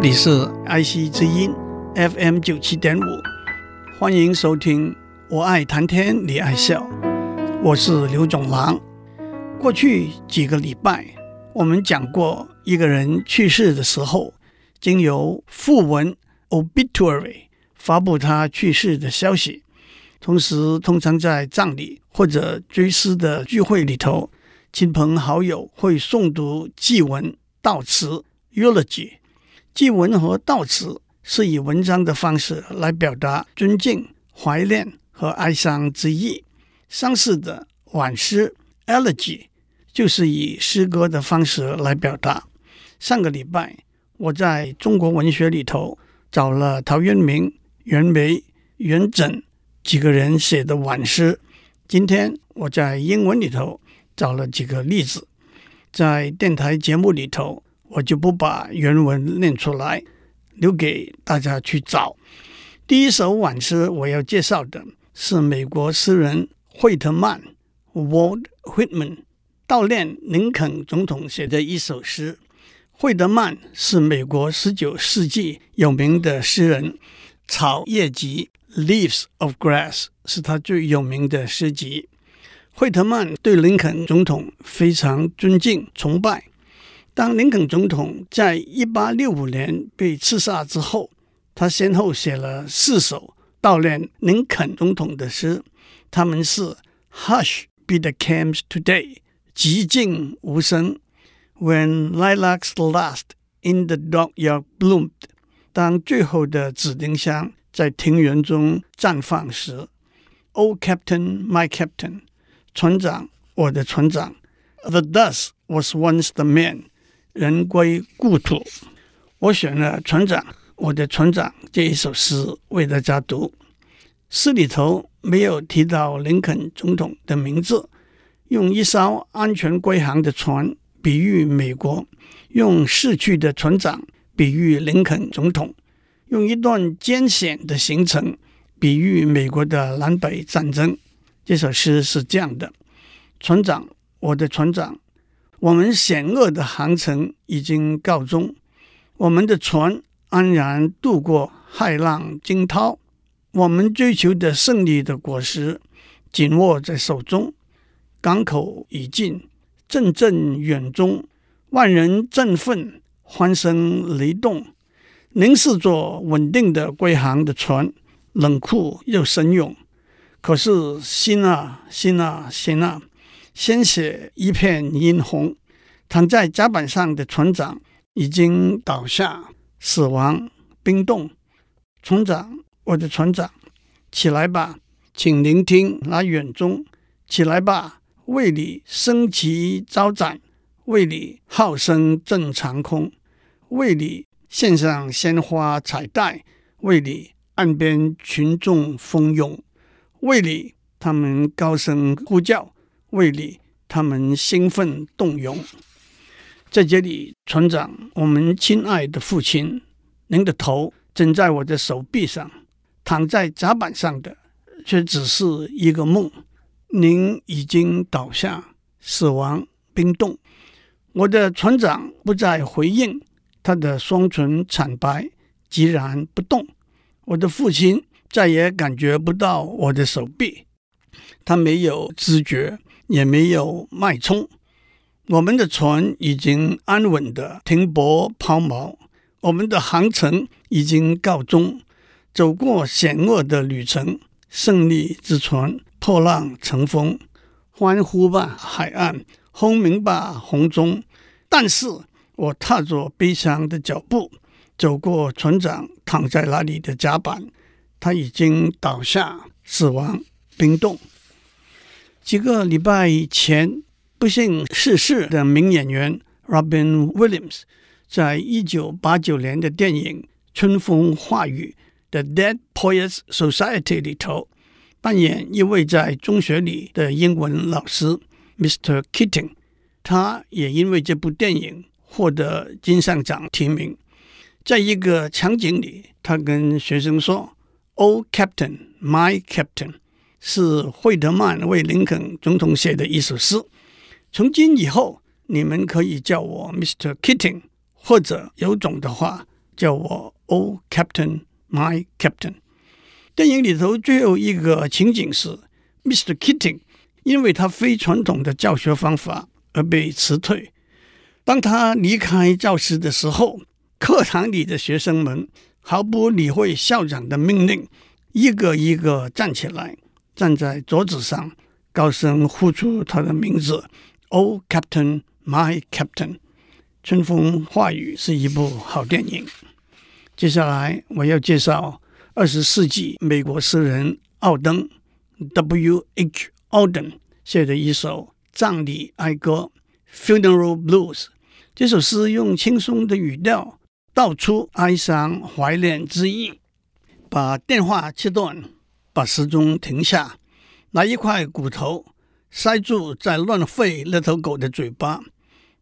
这里是 IC 之音 FM 九七点五，欢迎收听。我爱谈天，你爱笑，我是刘总郎。过去几个礼拜，我们讲过一个人去世的时候，经由訃闻 （obituary） 发布他去世的消息，同时通常在葬礼或者追思的聚会里头，亲朋好友会诵读祭文、悼词 （eulogy）。祭文和悼词是以文章的方式来表达尊敬、怀念和哀伤之意。丧事的挽诗 （elegy） 就是以诗歌的方式来表达。上个礼拜，我在中国文学里头找了陶渊明、袁枚、元稹几个人写的挽诗。今天我在英文里头找了几个例子，在电台节目里头。我就不把原文念出来，留给大家去找。第一首挽诗我要介绍的是美国诗人惠特曼 （Walt Whitman） 悼念林肯总统写的一首诗。惠特曼是美国十九世纪有名的诗人，《草叶集》（Leaves of Grass） 是他最有名的诗集。惠特曼对林肯总统非常尊敬、崇拜。当林肯总统在一八六五年被刺杀之后，他先后写了四首悼念林肯总统的诗，他们是 Hush, be the camps today，寂静无声；When lilacs last in the dockyard bloomed，当最后的紫丁香在庭园中绽放时；Oh Captain, my Captain，船长，我的船长；The dust was once the man。 人归故土，我选了《船长》，我的船长这一首诗为大家读。诗里头没有提到林肯总统的名字，用一艘安全归航的船比喻美国，用逝去的船长比喻林肯总统，用一段艰险的行程比喻美国的南北战争。这首诗是这样的：船长，我的船长。我们险恶的航程已经告终，我们的船安然渡过骇浪惊涛，我们追求的胜利的果实紧握在手中。港口已近，阵阵远钟，万人振奋，欢声雷动。您是座稳定的归航的船，冷酷又神勇。可是心啊，心啊，心啊！鲜血一片殷红，躺在甲板上的船长已经倒下，死亡冰冻。船长，我的船长，起来吧，请聆听那远钟。起来吧，为你升旗招展，为你号声震长空，为你献上鲜花彩带，为你岸边群众蜂拥，为你他们高声呼叫。胃里，他们兴奋动容。在这里，船长，我们亲爱的父亲，您的头枕在我的手臂上，躺在甲板上的却只是一个梦。您已经倒下，死亡冰冻。我的船长不再回应，他的双唇惨白，寂然不动。我的父亲再也感觉不到我的手臂，他没有知觉。也没有脉冲，我们的船已经安稳的停泊抛锚，我们的航程已经告终，走过险恶的旅程，胜利之船破浪乘风，欢呼吧海岸，轰鸣吧洪钟。但是我踏着悲伤的脚步，走过船长躺在那里的甲板，他已经倒下，死亡冰冻。几个礼拜以前，不幸逝世的名演员 Robin Williams，在一九八九年的电影《春风化雨》的 Dead Poets Society 里头，扮演一位在中学里的英文老师 Mr. Keating。他也因为这部电影获得金像奖提名。在一个场景里，他跟学生说：“Oh, Captain, my Captain。”是惠特曼为林肯总统写的一首诗。从今以后，你们可以叫我 Mr. Keating，或者有种的话叫我 Oh Captain, My Captain。电影里头最后一个情景是，Mr. Keating 因为他非传统的教学方法而被辞退。当他离开教室的时候，课堂里的学生们毫不理会校长的命令，一个一个站起来，站在桌子上，高声呼出他的名字：“Oh, Captain, my Captain！” 春风化雨是一部好电影。接下来我要介绍。二十世纪美国诗人奥登 （W. H. Auden） 写的一首葬礼哀歌《Funeral Blues》。这首诗用轻松的语调道出哀伤怀念之意。把电话切断，把时钟停下，拿一块骨头塞住在乱吠那头狗的嘴巴。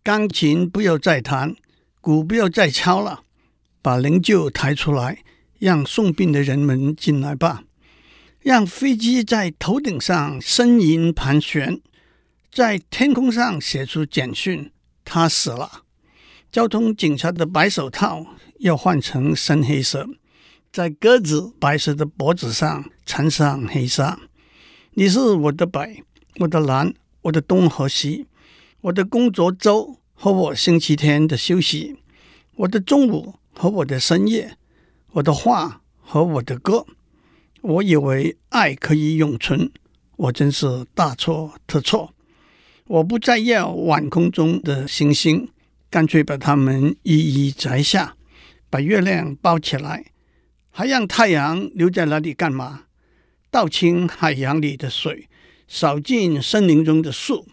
钢琴不要再弹，鼓不要再敲了，把灵柩抬出来。让送殡的人们进来吧，让飞机在头顶上呻吟盘旋，在天空上写出简讯：他死了。交通警察的白手套要换成深黑色，在鸽子白色的脖子上缠上黑纱。你是我的白，我的蓝，我的东和西，我的工作周和我星期天的休息，我的中午和我的深夜。我的画和我的歌，我以为爱可以永存，我真是大错特错。我不再要晚空中的星星，干脆把它们一一摘下，把月亮包起来，还让太阳留在那里干嘛？倒清海洋里的水，扫尽森林中的树，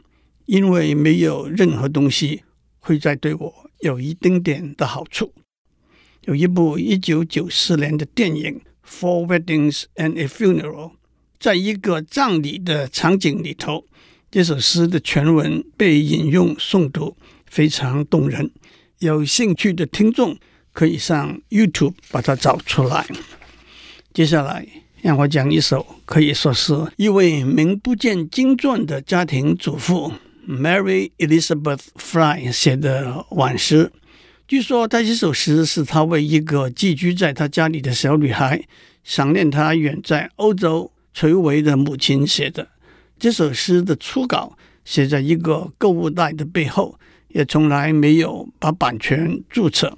因为没有任何东西会再对我有一丁点的好处。有一部一九九四年的电影《Four Weddings and a Funeral》，在一个葬礼的场景里头，这首诗的全文被引用诵读，非常动人。有兴趣的听众可以上 YouTube 把它找出来。接下来，让我讲一首可以说是一位名不见经传的家庭主妇 Mary Elizabeth Fry 写的挽诗。据说，他这首诗是他为一个寄居在他家里的小女孩，想念她远在欧洲垂危的母亲写的。这首诗的初稿写在一个购物袋的背后，也从来没有把版权注册。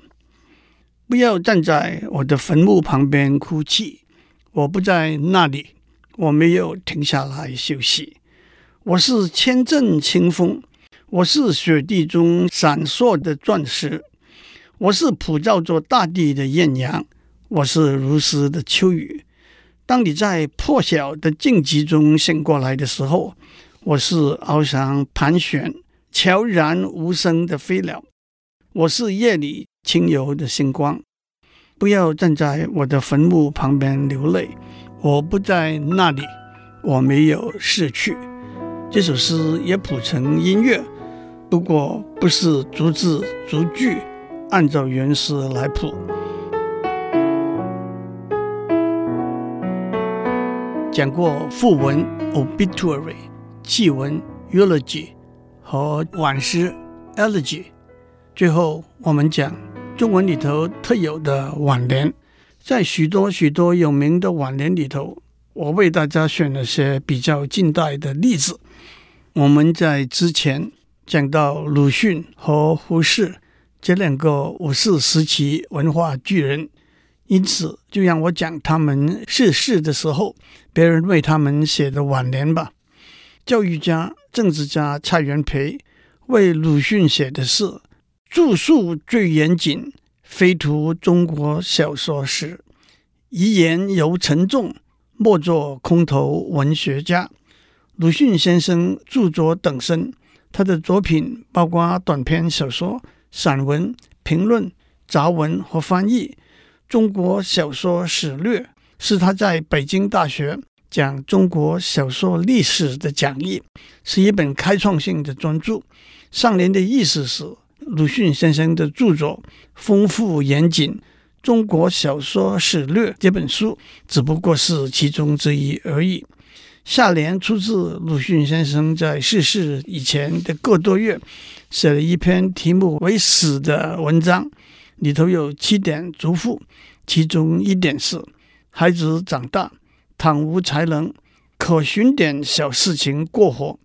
不要站在我的坟墓旁边哭泣，我不在那里，我没有停下来休息。我是千阵清风，我是雪地中闪烁的钻石。我是普照着大地的艳阳，我是如丝的秋雨。当你在破晓的静寂中醒过来的时候，我是翱翔盘旋、悄然无声的飞鸟。我是夜里轻柔的星光。不要站在我的坟墓旁边流泪，我不在那里，我没有逝去。这首诗也谱成音乐，不过不是逐字逐句。按照原诗来谱，讲过訃文 （obituary）、祭文 （eulogy） 和挽诗 （elegy）。最后，我们讲中文里头特有的挽联。在许多许多有名的挽联里头，我为大家选了些比较近代的例子。我们在之前讲到鲁迅和胡适。这两个五四时期文化巨人，因此就让我讲他们逝世的时候，别人为他们写的挽联吧。教育家、政治家蔡元培为鲁迅写的是“著述最严谨，非图中国小说史；遗言犹沉重，莫作空头文学家。”鲁迅先生著作等身，他的作品包括短篇小说。散文、评论、杂文和翻译，《中国小说史略》是他在北京大学讲中国小说历史的讲义，是一本开创性的专著。上联的意思是，鲁迅先生的著作丰富严谨，《中国小说史略》这本书只不过是其中之一而已。下联出自鲁迅先生在逝世以前的个多月，写了一篇题目为《死》的文章，里头有七点嘱咐，其中一点是：孩子长大，倘无才能，可寻点小事情过活，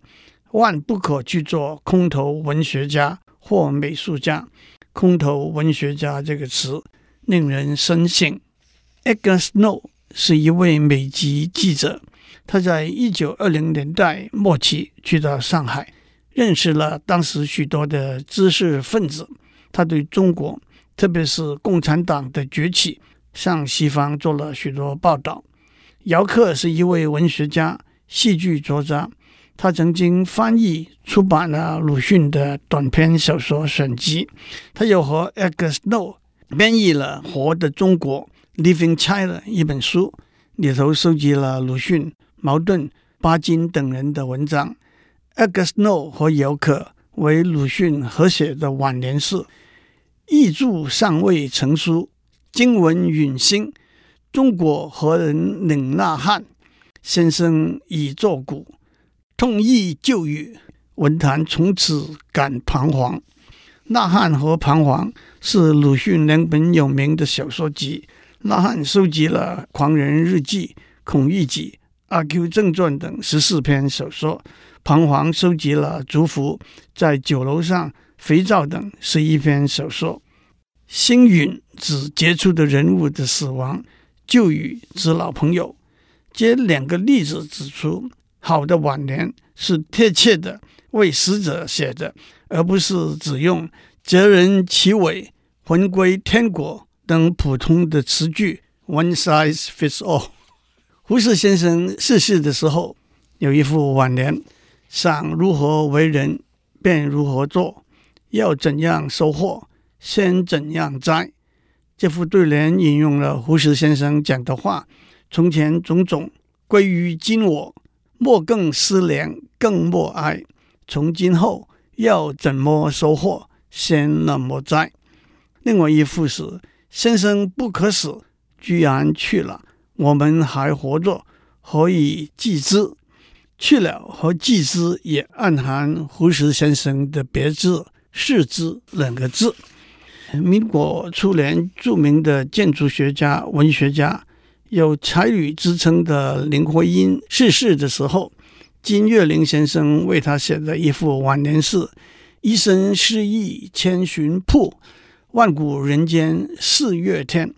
万不可去做空头文学家或美术家。空头文学家这个词令人深省。Edgar Snow 是一位美籍记者，他在一九二零年代末期去到上海，认识了当时许多的知识分子。他对中国，特别是共产党的崛起，向西方做了许多报道。姚克是一位文学家、戏剧作家，他曾经翻译出版了鲁迅的短篇小说选集。他又和 Edgar Snow 编译了《活的中国》（Living China） 一本书，里头收集了鲁迅、茅盾、巴金等人的文章。Edgar Snow 和姚克为鲁迅合写的晚年诗，译著尚未成书，经文陨星。中国何人领呐喊？先生已作古，痛忆旧语，文坛从此感彷徨。呐喊和彷徨是鲁迅两本有名的小说集。呐喊收集了《狂人日记》《孔乙己》《阿 Q 正传》等十四篇小说。彷徨收集了《祝福》在酒楼上肥皂等十一篇小说。星陨指杰出的人物的死亡。旧语指老朋友，这两个例子指出，好的晚年是贴切的为死者写的，而不是只用“哲人其伟，魂归天国”等普通的词句。One size fits all。胡适先生逝世的时候，有一副挽联：“想如何为人，便如何做；要怎样收获，先怎样栽。”这副对联引用了胡适先生讲的话：“从前种种归于今我，莫更思量，更莫哀。从今后要怎么收获，先那么栽。”另外一副是：“先生不可死，居然去了，我们还活着，何以继之？去了和继之也暗含胡适先生的别致‘逝之’两个字。”民国初年，著名的建筑学家、文学家，有才女之称的林徽因逝世的时候，金岳霖先生为他写的一副晚年诗：“一生诗意千寻瀑，万古人间四月天。”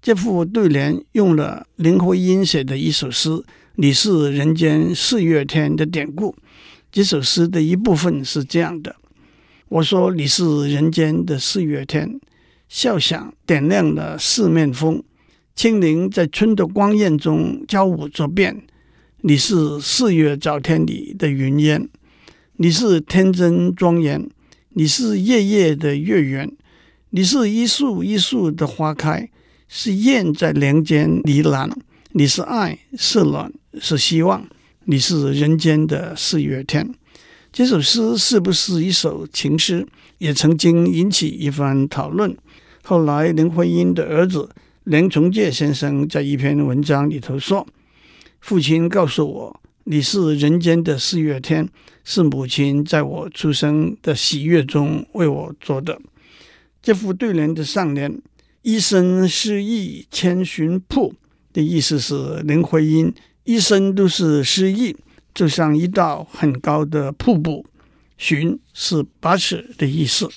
这副对联用了林徽因写的一首诗“你是人间四月天”的典故。这首诗的一部分是这样的。我说你是人间的四月天，笑响点亮了四面风，轻灵在春的光艳中交舞着变。你是四月早天里的云烟，你是天真庄严，你是夜夜的月圆，你是一树一树的花开，是燕在梁间呢喃。你是爱，是暖，是希望，你是人间的四月天。这首诗是不是一首情诗，也曾经引起一番讨论。后来，林徽因的儿子梁从诫先生在一篇文章里头说：“父亲告诉我，你是人间的四月天，是母亲在我出生的喜悦中为我做的。”这副对联的上联“一生诗意千寻瀑”的意思是，林徽因一生都是诗意。就像一道很高的瀑布，寻是八尺的意思。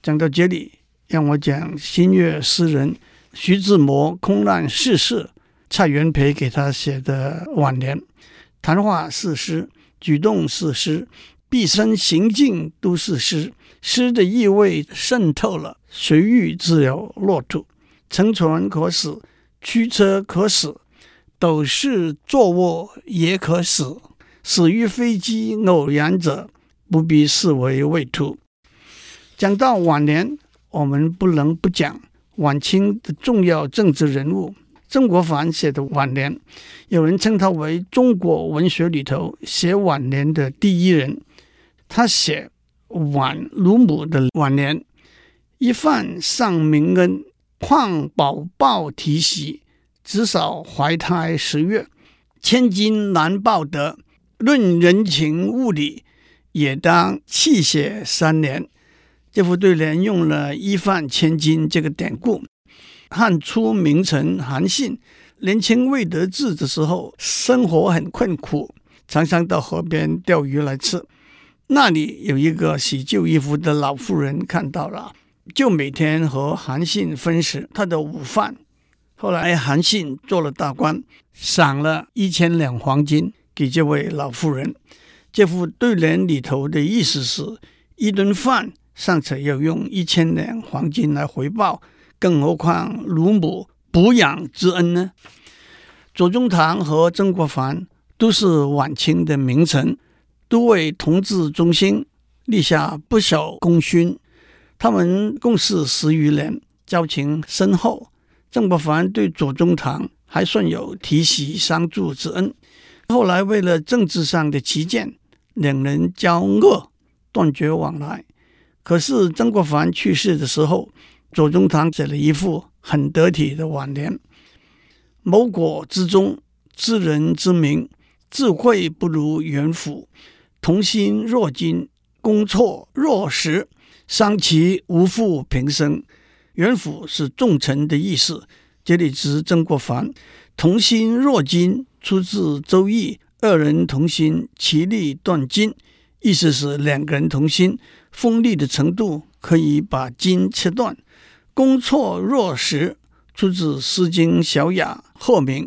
讲到这里，让我讲新月诗人徐志摩空难逝世，蔡元培给他写的晚年。谈话是诗，举动是诗，毕生行径都是诗。诗的意味渗透了，随遇自由落土。乘船可死，驱车可死。斗室坐卧也可死，死于飞机偶然者，不必视为畏途。讲到晚年，我们不能不讲晚清的重要政治人物曾国藩写的晚年。有人称他为中国文学里头写晚年的第一人。他写晚鲁母的晚年：一饭丧明恩，况宝报啼喜。子少怀胎十月，千金难报得。论人情物理，也当泣血三年。这副对联用了“一饭千金”这个典故。汉初名臣韩信年轻未得志的时候，生活很困苦，常常到河边钓鱼来吃。那里有一个洗旧衣服的老妇人看到了，就每天和韩信分食他的午饭。后来韩信做了大官，赏了一千两黄金给这位老妇人。这副对联里头的意思是：一顿饭尚且要用一千两黄金来回报。更何况乳母哺养之恩呢？左宗棠和曾国藩都是晚清的名臣，都为同治中兴立下不小功勋。他们共事十余年，交情深厚。曾国藩对左宗棠还算有提携相助之恩。后来为了政治上的旗舰，两人交恶，断绝往来。可是曾国藩去世的时候，左宗棠写了一副很得体的挽联：“谋国之忠，知人之明，智慧不如元辅。同心若金，攻错若石，伤其无负平生。”元辅是重臣的意思，这里指曾国藩。同心若金出自《周易》，二人同心，其利断金，意思是两个人同心，锋利的程度可以把金切断。攻错若石，出自《诗经·小雅·后明》。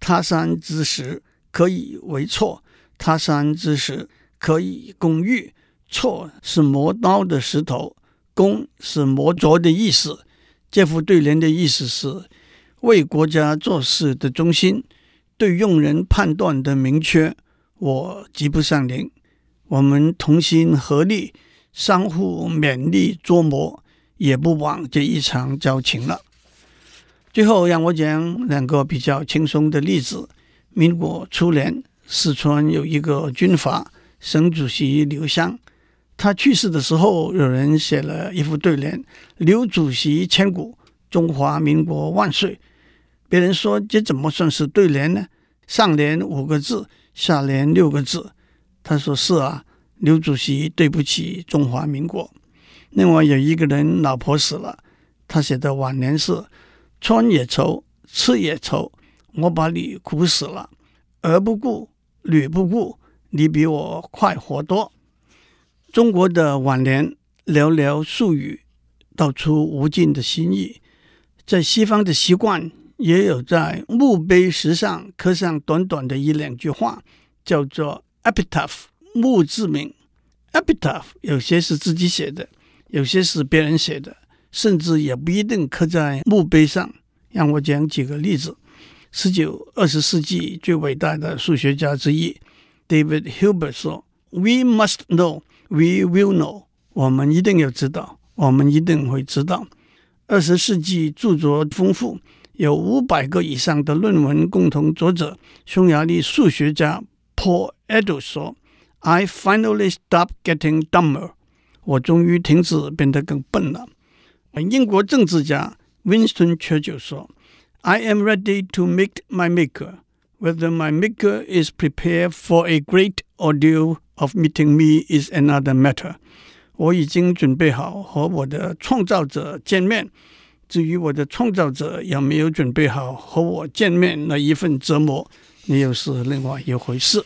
他山之石，可以为错；他山之石，可以攻玉。错是磨刀的石头，攻是磨琢的意思。这副对联的意思是：为国家做事的忠心，对用人判断的明确，我及不上您。我们同心合力，相互勉励琢磨。也不枉这一场交情了。最后，让我讲两个比较轻松的例子。民国初年，四川有一个军阀，省主席刘湘，他去世的时候，有人写了一副对联：“刘主席千古，中华民国万岁。”别人说这怎么算是对联呢？上联五个字，下联六个字。他说：“是啊，刘主席对不起中华民国。”另外有一个人老婆死了，他写的挽联是：穿也愁，吃也愁，我把你苦死了。儿不顾，女不顾，你比我快活多。中国的挽联寥寥数语，道出无尽的心意。在西方的习惯也有在墓碑石上刻上短短的一两句话，叫做 epitaph 墓志铭。epitaph 有些是自己写的。有些是别人写的，甚至也不一定刻在墓碑上。让我讲几个例子：十九、二十世纪最伟大的数学家之一 David Hilbert 说：“We must know, we will know。”我们一定要知道，我们一定会知道。二十世纪著作丰富，有五百个以上的论文共同作者，匈牙利数学家 Paul Edo 说 ：“I finally stopped getting dumber。”我终于停止变得更笨了。英国政治家 Winston Churchill 说：“I am ready to meet my maker. Whether my maker is prepared for a great ordeal of meeting me is another matter.” 我已经准备好和我的创造者见面。至于我的创造者有没有准备好和我见面那一份折磨，那又是另外一回事。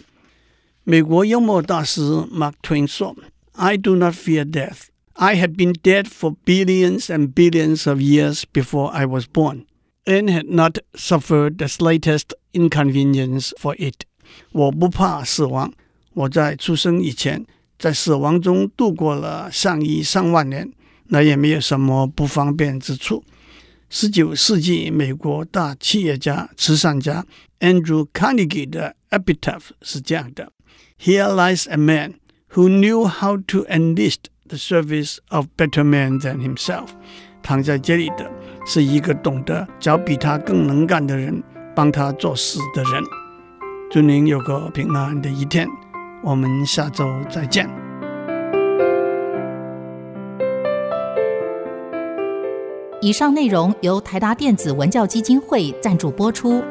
美国幽默大师 Mark Twain 说。I do not fear death. I had been dead for billions and billions of years before I was born, and had not suffered the slightest inconvenience for it. 我不怕死亡。我在出生以前，在死亡中度过了上亿上万年，那也没有什么不方便之处。 十九世纪美国大企业家、慈善家 Andrew Carnegie 的 epitaph 是这样的：Here lies a man. Who knew how to enlist the service of better men than himself？躺在这里的是一个懂得找比他更能干的人帮他做事的人。祝您有个平安的一天，我们下周再见。以上内容由台达电子文教基金会赞助播出。